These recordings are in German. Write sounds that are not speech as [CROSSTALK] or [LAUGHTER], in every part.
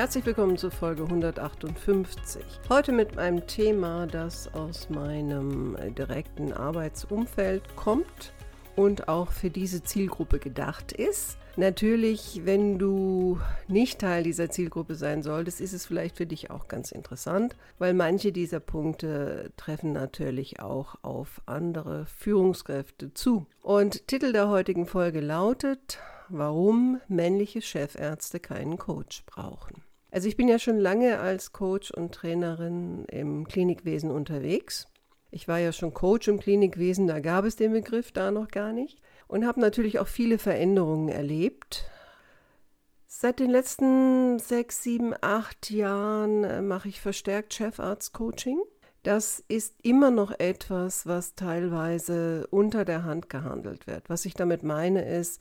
Herzlich willkommen zur Folge 158. Heute mit einem Thema, das aus meinem direkten Arbeitsumfeld kommt und auch für diese Zielgruppe gedacht ist. Natürlich, wenn du nicht Teil dieser Zielgruppe sein solltest, ist es vielleicht für dich auch ganz interessant, weil manche dieser Punkte treffen natürlich auch auf andere Führungskräfte zu. Und Titel der heutigen Folge lautet, warum männliche Chefärzte keinen Coach brauchen. Also ich bin ja schon lange als Coach und Trainerin im Klinikwesen unterwegs. Ich war ja schon Coach im Klinikwesen, da gab es den Begriff da noch gar nicht und habe natürlich auch viele Veränderungen erlebt. Seit den letzten sechs, sieben, acht Jahren äh, mache ich verstärkt Chefarzt-Coaching. Das ist immer noch etwas, was teilweise unter der Hand gehandelt wird. Was ich damit meine ist,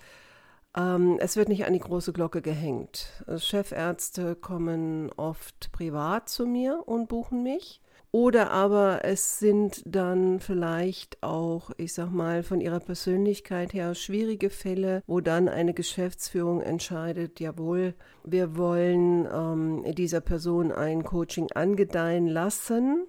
ähm, es wird nicht an die große Glocke gehängt. Chefärzte kommen oft privat zu mir und buchen mich. Oder aber es sind dann vielleicht auch, ich sag mal, von ihrer Persönlichkeit her schwierige Fälle, wo dann eine Geschäftsführung entscheidet, jawohl, wir wollen ähm, dieser Person ein Coaching angedeihen lassen,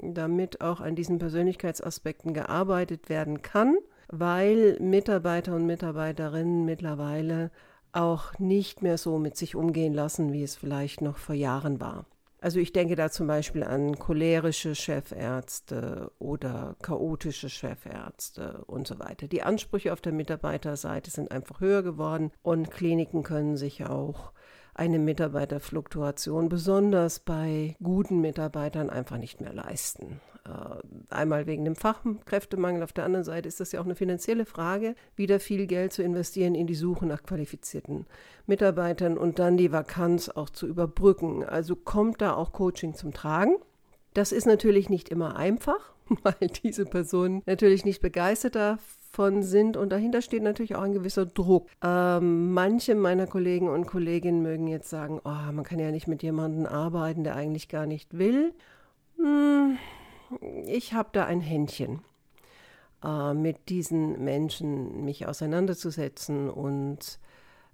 damit auch an diesen Persönlichkeitsaspekten gearbeitet werden kann weil Mitarbeiter und Mitarbeiterinnen mittlerweile auch nicht mehr so mit sich umgehen lassen, wie es vielleicht noch vor Jahren war. Also ich denke da zum Beispiel an cholerische Chefärzte oder chaotische Chefärzte und so weiter. Die Ansprüche auf der Mitarbeiterseite sind einfach höher geworden und Kliniken können sich auch eine Mitarbeiterfluktuation besonders bei guten Mitarbeitern einfach nicht mehr leisten. Äh, einmal wegen dem Fachkräftemangel, auf der anderen Seite ist das ja auch eine finanzielle Frage, wieder viel Geld zu investieren in die Suche nach qualifizierten Mitarbeitern und dann die Vakanz auch zu überbrücken. Also kommt da auch Coaching zum Tragen. Das ist natürlich nicht immer einfach, [LAUGHS] weil diese Personen natürlich nicht begeistert davon sind und dahinter steht natürlich auch ein gewisser Druck. Ähm, manche meiner Kollegen und Kolleginnen mögen jetzt sagen, oh, man kann ja nicht mit jemandem arbeiten, der eigentlich gar nicht will. Hm, ich habe da ein Händchen, äh, mit diesen Menschen mich auseinanderzusetzen und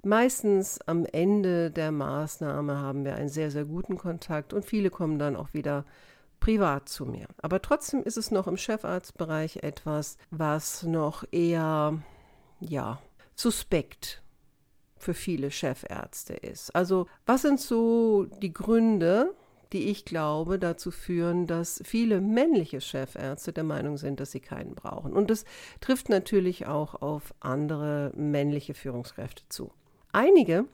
meistens am Ende der Maßnahme haben wir einen sehr, sehr guten Kontakt und viele kommen dann auch wieder privat zu mir. Aber trotzdem ist es noch im Chefarztbereich etwas, was noch eher, ja, suspekt für viele Chefärzte ist. Also was sind so die Gründe, die ich glaube dazu führen, dass viele männliche Chefärzte der Meinung sind, dass sie keinen brauchen. Und das trifft natürlich auch auf andere männliche Führungskräfte zu. Einige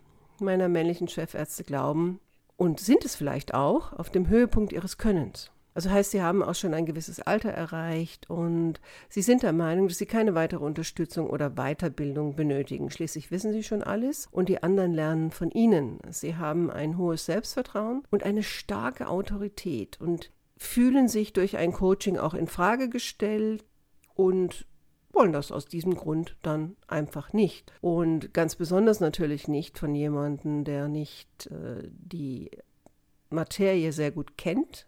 meiner männlichen Chefärzte glauben und sind es vielleicht auch auf dem Höhepunkt ihres Könnens. Also heißt, sie haben auch schon ein gewisses Alter erreicht und sie sind der Meinung, dass sie keine weitere Unterstützung oder Weiterbildung benötigen. Schließlich wissen sie schon alles und die anderen lernen von ihnen. Sie haben ein hohes Selbstvertrauen und eine starke Autorität und fühlen sich durch ein Coaching auch in Frage gestellt und wollen das aus diesem Grund dann einfach nicht. Und ganz besonders natürlich nicht von jemandem, der nicht äh, die Materie sehr gut kennt,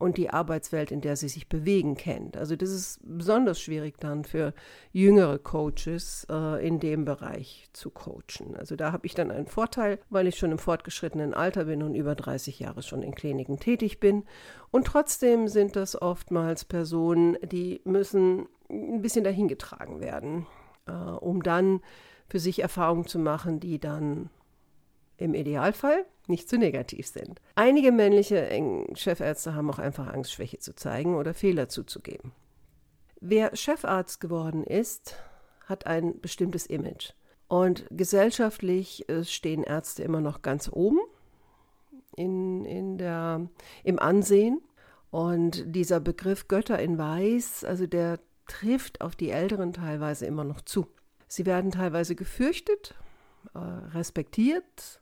und die Arbeitswelt, in der sie sich bewegen, kennt. Also das ist besonders schwierig dann für jüngere Coaches äh, in dem Bereich zu coachen. Also da habe ich dann einen Vorteil, weil ich schon im fortgeschrittenen Alter bin und über 30 Jahre schon in Kliniken tätig bin. Und trotzdem sind das oftmals Personen, die müssen ein bisschen dahingetragen werden, äh, um dann für sich Erfahrungen zu machen, die dann im Idealfall nicht zu negativ sind. Einige männliche Chefärzte haben auch einfach Angst, Schwäche zu zeigen oder Fehler zuzugeben. Wer Chefarzt geworden ist, hat ein bestimmtes Image. Und gesellschaftlich äh, stehen Ärzte immer noch ganz oben in, in der, im Ansehen. Und dieser Begriff Götter in Weiß, also der trifft auf die Älteren teilweise immer noch zu. Sie werden teilweise gefürchtet, äh, respektiert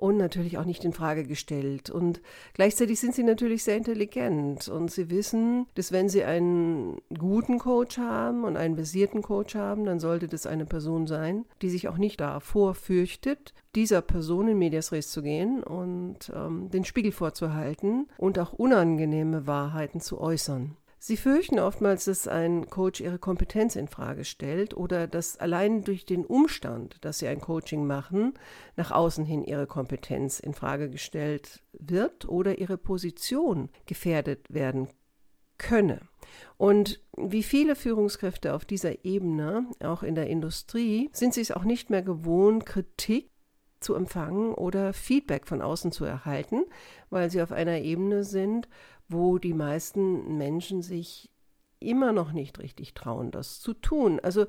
und natürlich auch nicht in Frage gestellt. Und gleichzeitig sind sie natürlich sehr intelligent und sie wissen, dass wenn sie einen guten Coach haben und einen versierten Coach haben, dann sollte das eine Person sein, die sich auch nicht davor fürchtet, dieser Person in Medias Res zu gehen und ähm, den Spiegel vorzuhalten und auch unangenehme Wahrheiten zu äußern. Sie fürchten oftmals, dass ein Coach ihre Kompetenz in Frage stellt oder dass allein durch den Umstand, dass sie ein Coaching machen, nach außen hin ihre Kompetenz in Frage gestellt wird oder ihre Position gefährdet werden könne. Und wie viele Führungskräfte auf dieser Ebene, auch in der Industrie, sind sie es auch nicht mehr gewohnt, Kritik zu empfangen oder Feedback von außen zu erhalten, weil sie auf einer Ebene sind, wo die meisten Menschen sich immer noch nicht richtig trauen, das zu tun. Also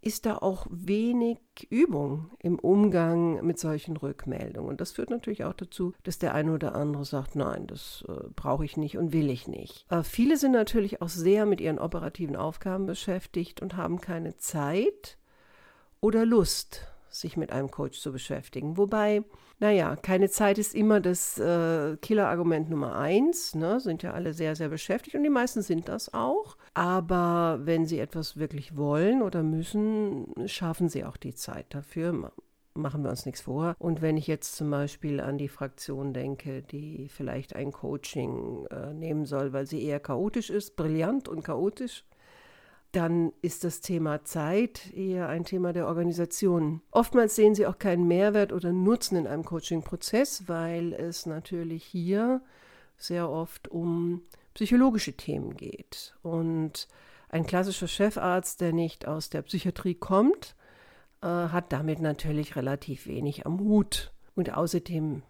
ist da auch wenig Übung im Umgang mit solchen Rückmeldungen. Und das führt natürlich auch dazu, dass der eine oder andere sagt, nein, das äh, brauche ich nicht und will ich nicht. Aber viele sind natürlich auch sehr mit ihren operativen Aufgaben beschäftigt und haben keine Zeit oder Lust, sich mit einem Coach zu beschäftigen. Wobei, naja, keine Zeit ist immer das äh, Killer-Argument Nummer eins. Ne? Sind ja alle sehr, sehr beschäftigt und die meisten sind das auch. Aber wenn sie etwas wirklich wollen oder müssen, schaffen sie auch die Zeit dafür machen wir uns nichts vor. Und wenn ich jetzt zum Beispiel an die Fraktion denke, die vielleicht ein Coaching äh, nehmen soll, weil sie eher chaotisch ist, brillant und chaotisch, dann ist das Thema Zeit eher ein Thema der Organisation. Oftmals sehen Sie auch keinen Mehrwert oder Nutzen in einem Coaching-Prozess, weil es natürlich hier sehr oft um psychologische Themen geht. Und ein klassischer Chefarzt, der nicht aus der Psychiatrie kommt, äh, hat damit natürlich relativ wenig am Hut. Und außerdem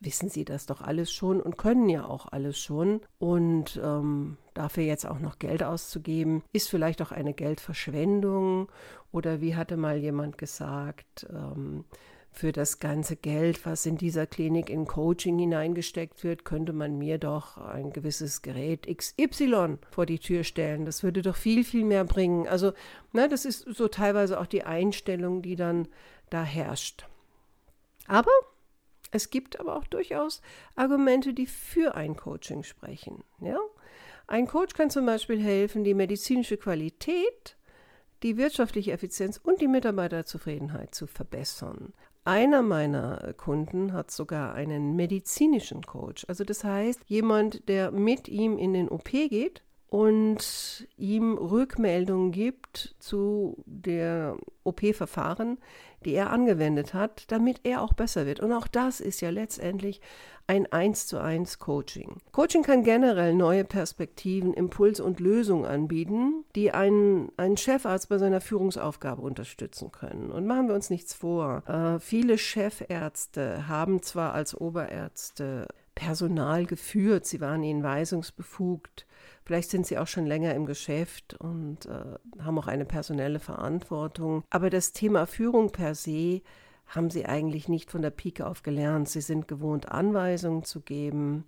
wissen sie das doch alles schon und können ja auch alles schon. Und ähm, dafür jetzt auch noch Geld auszugeben, ist vielleicht auch eine Geldverschwendung. Oder wie hatte mal jemand gesagt, ähm, für das ganze Geld, was in dieser Klinik in Coaching hineingesteckt wird, könnte man mir doch ein gewisses Gerät XY vor die Tür stellen. Das würde doch viel, viel mehr bringen. Also, na, das ist so teilweise auch die Einstellung, die dann da herrscht. Aber es gibt aber auch durchaus Argumente, die für ein Coaching sprechen. Ja? Ein Coach kann zum Beispiel helfen, die medizinische Qualität, die wirtschaftliche Effizienz und die Mitarbeiterzufriedenheit zu verbessern. Einer meiner Kunden hat sogar einen medizinischen Coach. Also das heißt, jemand, der mit ihm in den OP geht und ihm Rückmeldungen gibt zu der OP-Verfahren, die er angewendet hat, damit er auch besser wird. Und auch das ist ja letztendlich ein 1 zu 1 Coaching. Coaching kann generell neue Perspektiven, Impulse und Lösungen anbieten, die einen, einen Chefarzt bei seiner Führungsaufgabe unterstützen können. Und machen wir uns nichts vor. Äh, viele Chefärzte haben zwar als Oberärzte Personal geführt, sie waren ihnen weisungsbefugt, vielleicht sind sie auch schon länger im Geschäft und äh, haben auch eine personelle Verantwortung. Aber das Thema Führung per se haben sie eigentlich nicht von der Pike auf gelernt. Sie sind gewohnt, Anweisungen zu geben,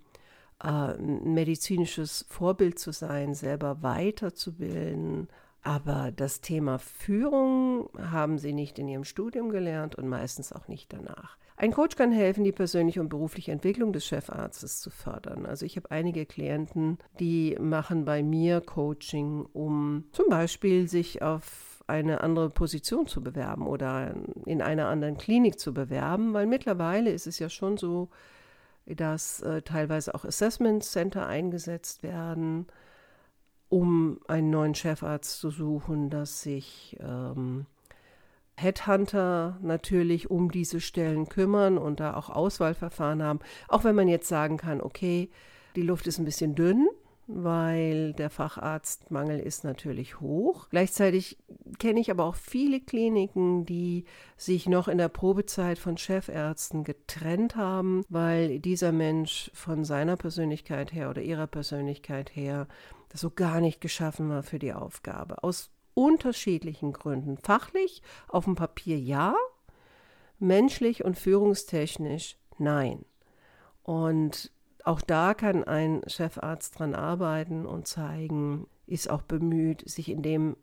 äh, ein medizinisches Vorbild zu sein, selber weiterzubilden. Aber das Thema Führung haben sie nicht in ihrem Studium gelernt und meistens auch nicht danach. Ein Coach kann helfen, die persönliche und berufliche Entwicklung des Chefarztes zu fördern. Also ich habe einige Klienten, die machen bei mir Coaching, um zum Beispiel sich auf eine andere Position zu bewerben oder in einer anderen Klinik zu bewerben, weil mittlerweile ist es ja schon so, dass äh, teilweise auch Assessment Center eingesetzt werden, um einen neuen Chefarzt zu suchen, dass sich ähm, Headhunter natürlich um diese Stellen kümmern und da auch Auswahlverfahren haben. Auch wenn man jetzt sagen kann, okay, die Luft ist ein bisschen dünn, weil der Facharztmangel ist natürlich hoch. Gleichzeitig kenne ich aber auch viele Kliniken, die sich noch in der Probezeit von Chefärzten getrennt haben, weil dieser Mensch von seiner Persönlichkeit her oder ihrer Persönlichkeit her das so gar nicht geschaffen war für die Aufgabe. Aus unterschiedlichen Gründen. Fachlich auf dem Papier ja, menschlich und führungstechnisch nein. Und auch da kann ein Chefarzt dran arbeiten und zeigen, ist auch bemüht, sich in dem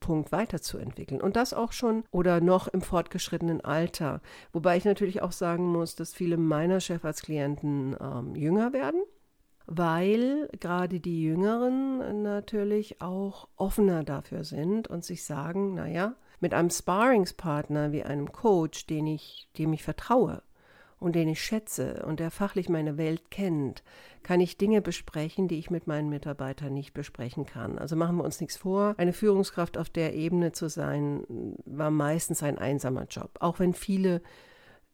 Punkt weiterzuentwickeln. Und das auch schon oder noch im fortgeschrittenen Alter. Wobei ich natürlich auch sagen muss, dass viele meiner Chefarztklienten ähm, jünger werden weil gerade die Jüngeren natürlich auch offener dafür sind und sich sagen, naja, mit einem Sparringspartner wie einem Coach, den ich, dem ich vertraue und den ich schätze und der fachlich meine Welt kennt, kann ich Dinge besprechen, die ich mit meinen Mitarbeitern nicht besprechen kann. Also machen wir uns nichts vor. Eine Führungskraft auf der Ebene zu sein, war meistens ein einsamer Job. Auch wenn viele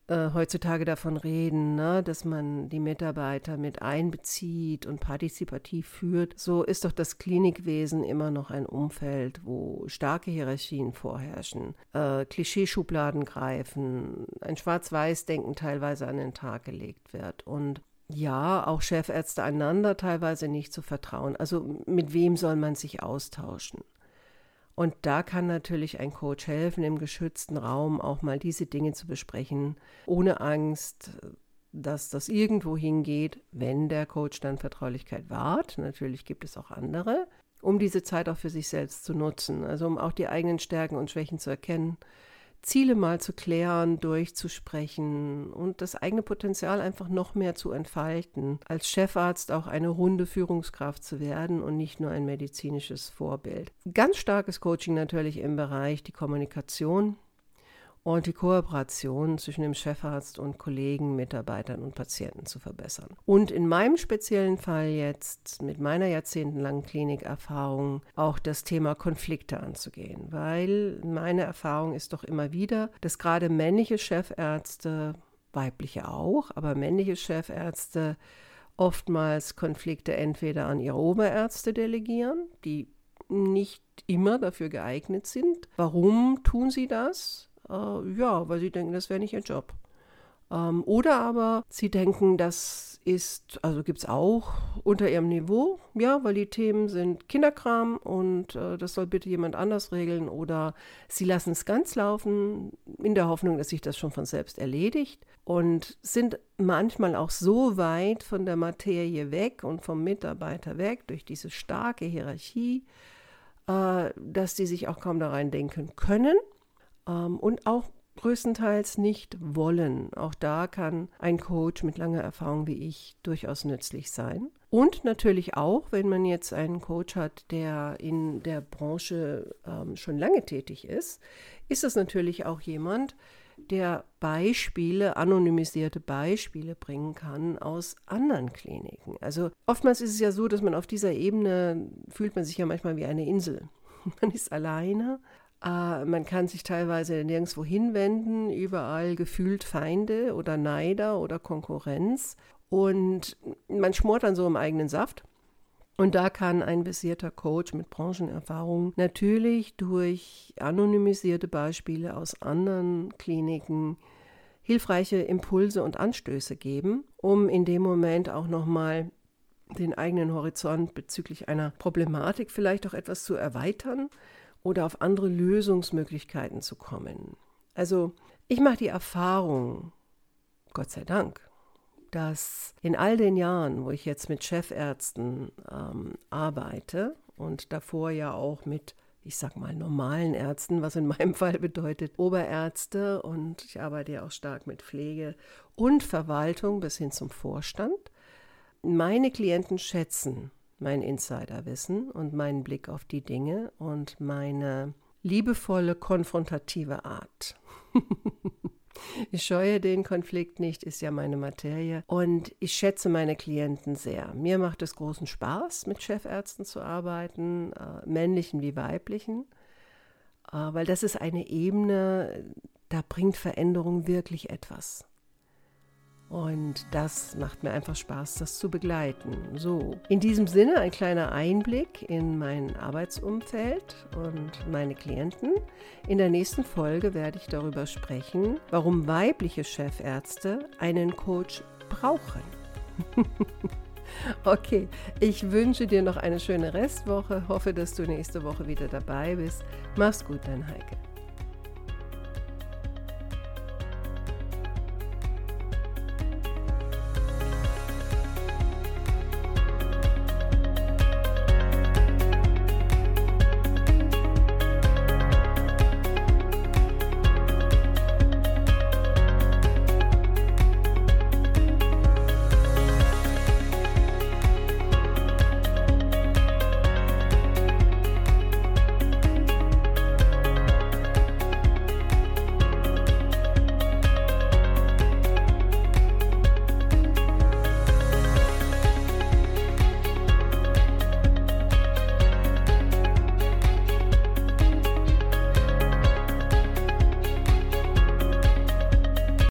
äh, heutzutage davon reden, ne, dass man die Mitarbeiter mit einbezieht und partizipativ führt, so ist doch das Klinikwesen immer noch ein Umfeld, wo starke Hierarchien vorherrschen, äh, Klischeeschubladen greifen, ein Schwarz-Weiß-Denken teilweise an den Tag gelegt wird und ja, auch Chefärzte einander teilweise nicht zu vertrauen. Also mit wem soll man sich austauschen? Und da kann natürlich ein Coach helfen, im geschützten Raum auch mal diese Dinge zu besprechen, ohne Angst, dass das irgendwo hingeht, wenn der Coach dann Vertraulichkeit wahrt. Natürlich gibt es auch andere, um diese Zeit auch für sich selbst zu nutzen, also um auch die eigenen Stärken und Schwächen zu erkennen Ziele mal zu klären, durchzusprechen und das eigene Potenzial einfach noch mehr zu entfalten, als Chefarzt auch eine runde Führungskraft zu werden und nicht nur ein medizinisches Vorbild. Ganz starkes Coaching natürlich im Bereich die Kommunikation, und die Kooperation zwischen dem Chefarzt und Kollegen, Mitarbeitern und Patienten zu verbessern. Und in meinem speziellen Fall jetzt mit meiner jahrzehntelangen Klinikerfahrung auch das Thema Konflikte anzugehen, weil meine Erfahrung ist doch immer wieder, dass gerade männliche Chefärzte, weibliche auch, aber männliche Chefärzte oftmals Konflikte entweder an ihre Oberärzte delegieren, die nicht immer dafür geeignet sind. Warum tun sie das? Äh, ja, weil sie denken, das wäre nicht ihr Job. Ähm, oder aber sie denken, das ist, also gibt es auch unter ihrem Niveau, ja, weil die Themen sind Kinderkram und äh, das soll bitte jemand anders regeln. Oder sie lassen es ganz laufen in der Hoffnung, dass sich das schon von selbst erledigt und sind manchmal auch so weit von der Materie weg und vom Mitarbeiter weg durch diese starke Hierarchie, äh, dass die sich auch kaum da rein denken können ähm, und auch größtenteils nicht wollen. Auch da kann ein Coach mit langer Erfahrung wie ich durchaus nützlich sein. Und natürlich auch, wenn man jetzt einen Coach hat, der in der Branche ähm, schon lange tätig ist, ist es natürlich auch jemand, der Beispiele, anonymisierte Beispiele bringen kann aus anderen Kliniken. Also oftmals ist es ja so, dass man auf dieser Ebene fühlt man sich ja manchmal wie eine Insel. [LAUGHS] Man ist alleine, Uh, man kann sich teilweise nirgendwo hinwenden, überall gefühlt Feinde oder Neider oder Konkurrenz. Und man schmort dann so im eigenen Saft. Und da kann ein versierter Coach mit Branchenerfahrung natürlich durch anonymisierte Beispiele aus anderen Kliniken hilfreiche Impulse und Anstöße geben, um in dem Moment auch nochmal den eigenen Horizont bezüglich einer Problematik vielleicht auch etwas zu erweitern oder auf andere Lösungsmöglichkeiten zu kommen. Also ich mache die Erfahrung, Gott sei Dank, dass in all den Jahren, wo ich jetzt mit Chefärzten ähm, arbeite und davor ja auch mit, ich sag mal, normalen Ärzten, was in [LAUGHS] meinem Fall bedeutet Oberärzte und ich arbeite ja auch stark mit Pflege und Verwaltung bis hin zum Vorstand, meine Klienten schätzen mein Insiderwissen und meinen Blick auf die Dinge und meine liebevolle, konfrontative Art. [LAUGHS] ich scheue den Konflikt nicht, ist ja meine Materie. Und ich schätze meine Klienten sehr. Mir macht es großen Spaß, mit Chefärzten zu arbeiten, äh, männlichen wie weiblichen, äh, weil das ist eine Ebene, da bringt Veränderung wirklich etwas. Und das macht mir einfach Spaß, das zu begleiten. So, in diesem Sinne ein kleiner Einblick in mein Arbeitsumfeld und meine Klienten. In der nächsten Folge werde ich darüber sprechen, warum weibliche Chefärzte einen Coach brauchen. [LAUGHS] okay, ich wünsche dir noch eine schöne Restwoche. Hoffe, dass du nächste Woche wieder dabei bist. Mach's gut, dein Heike.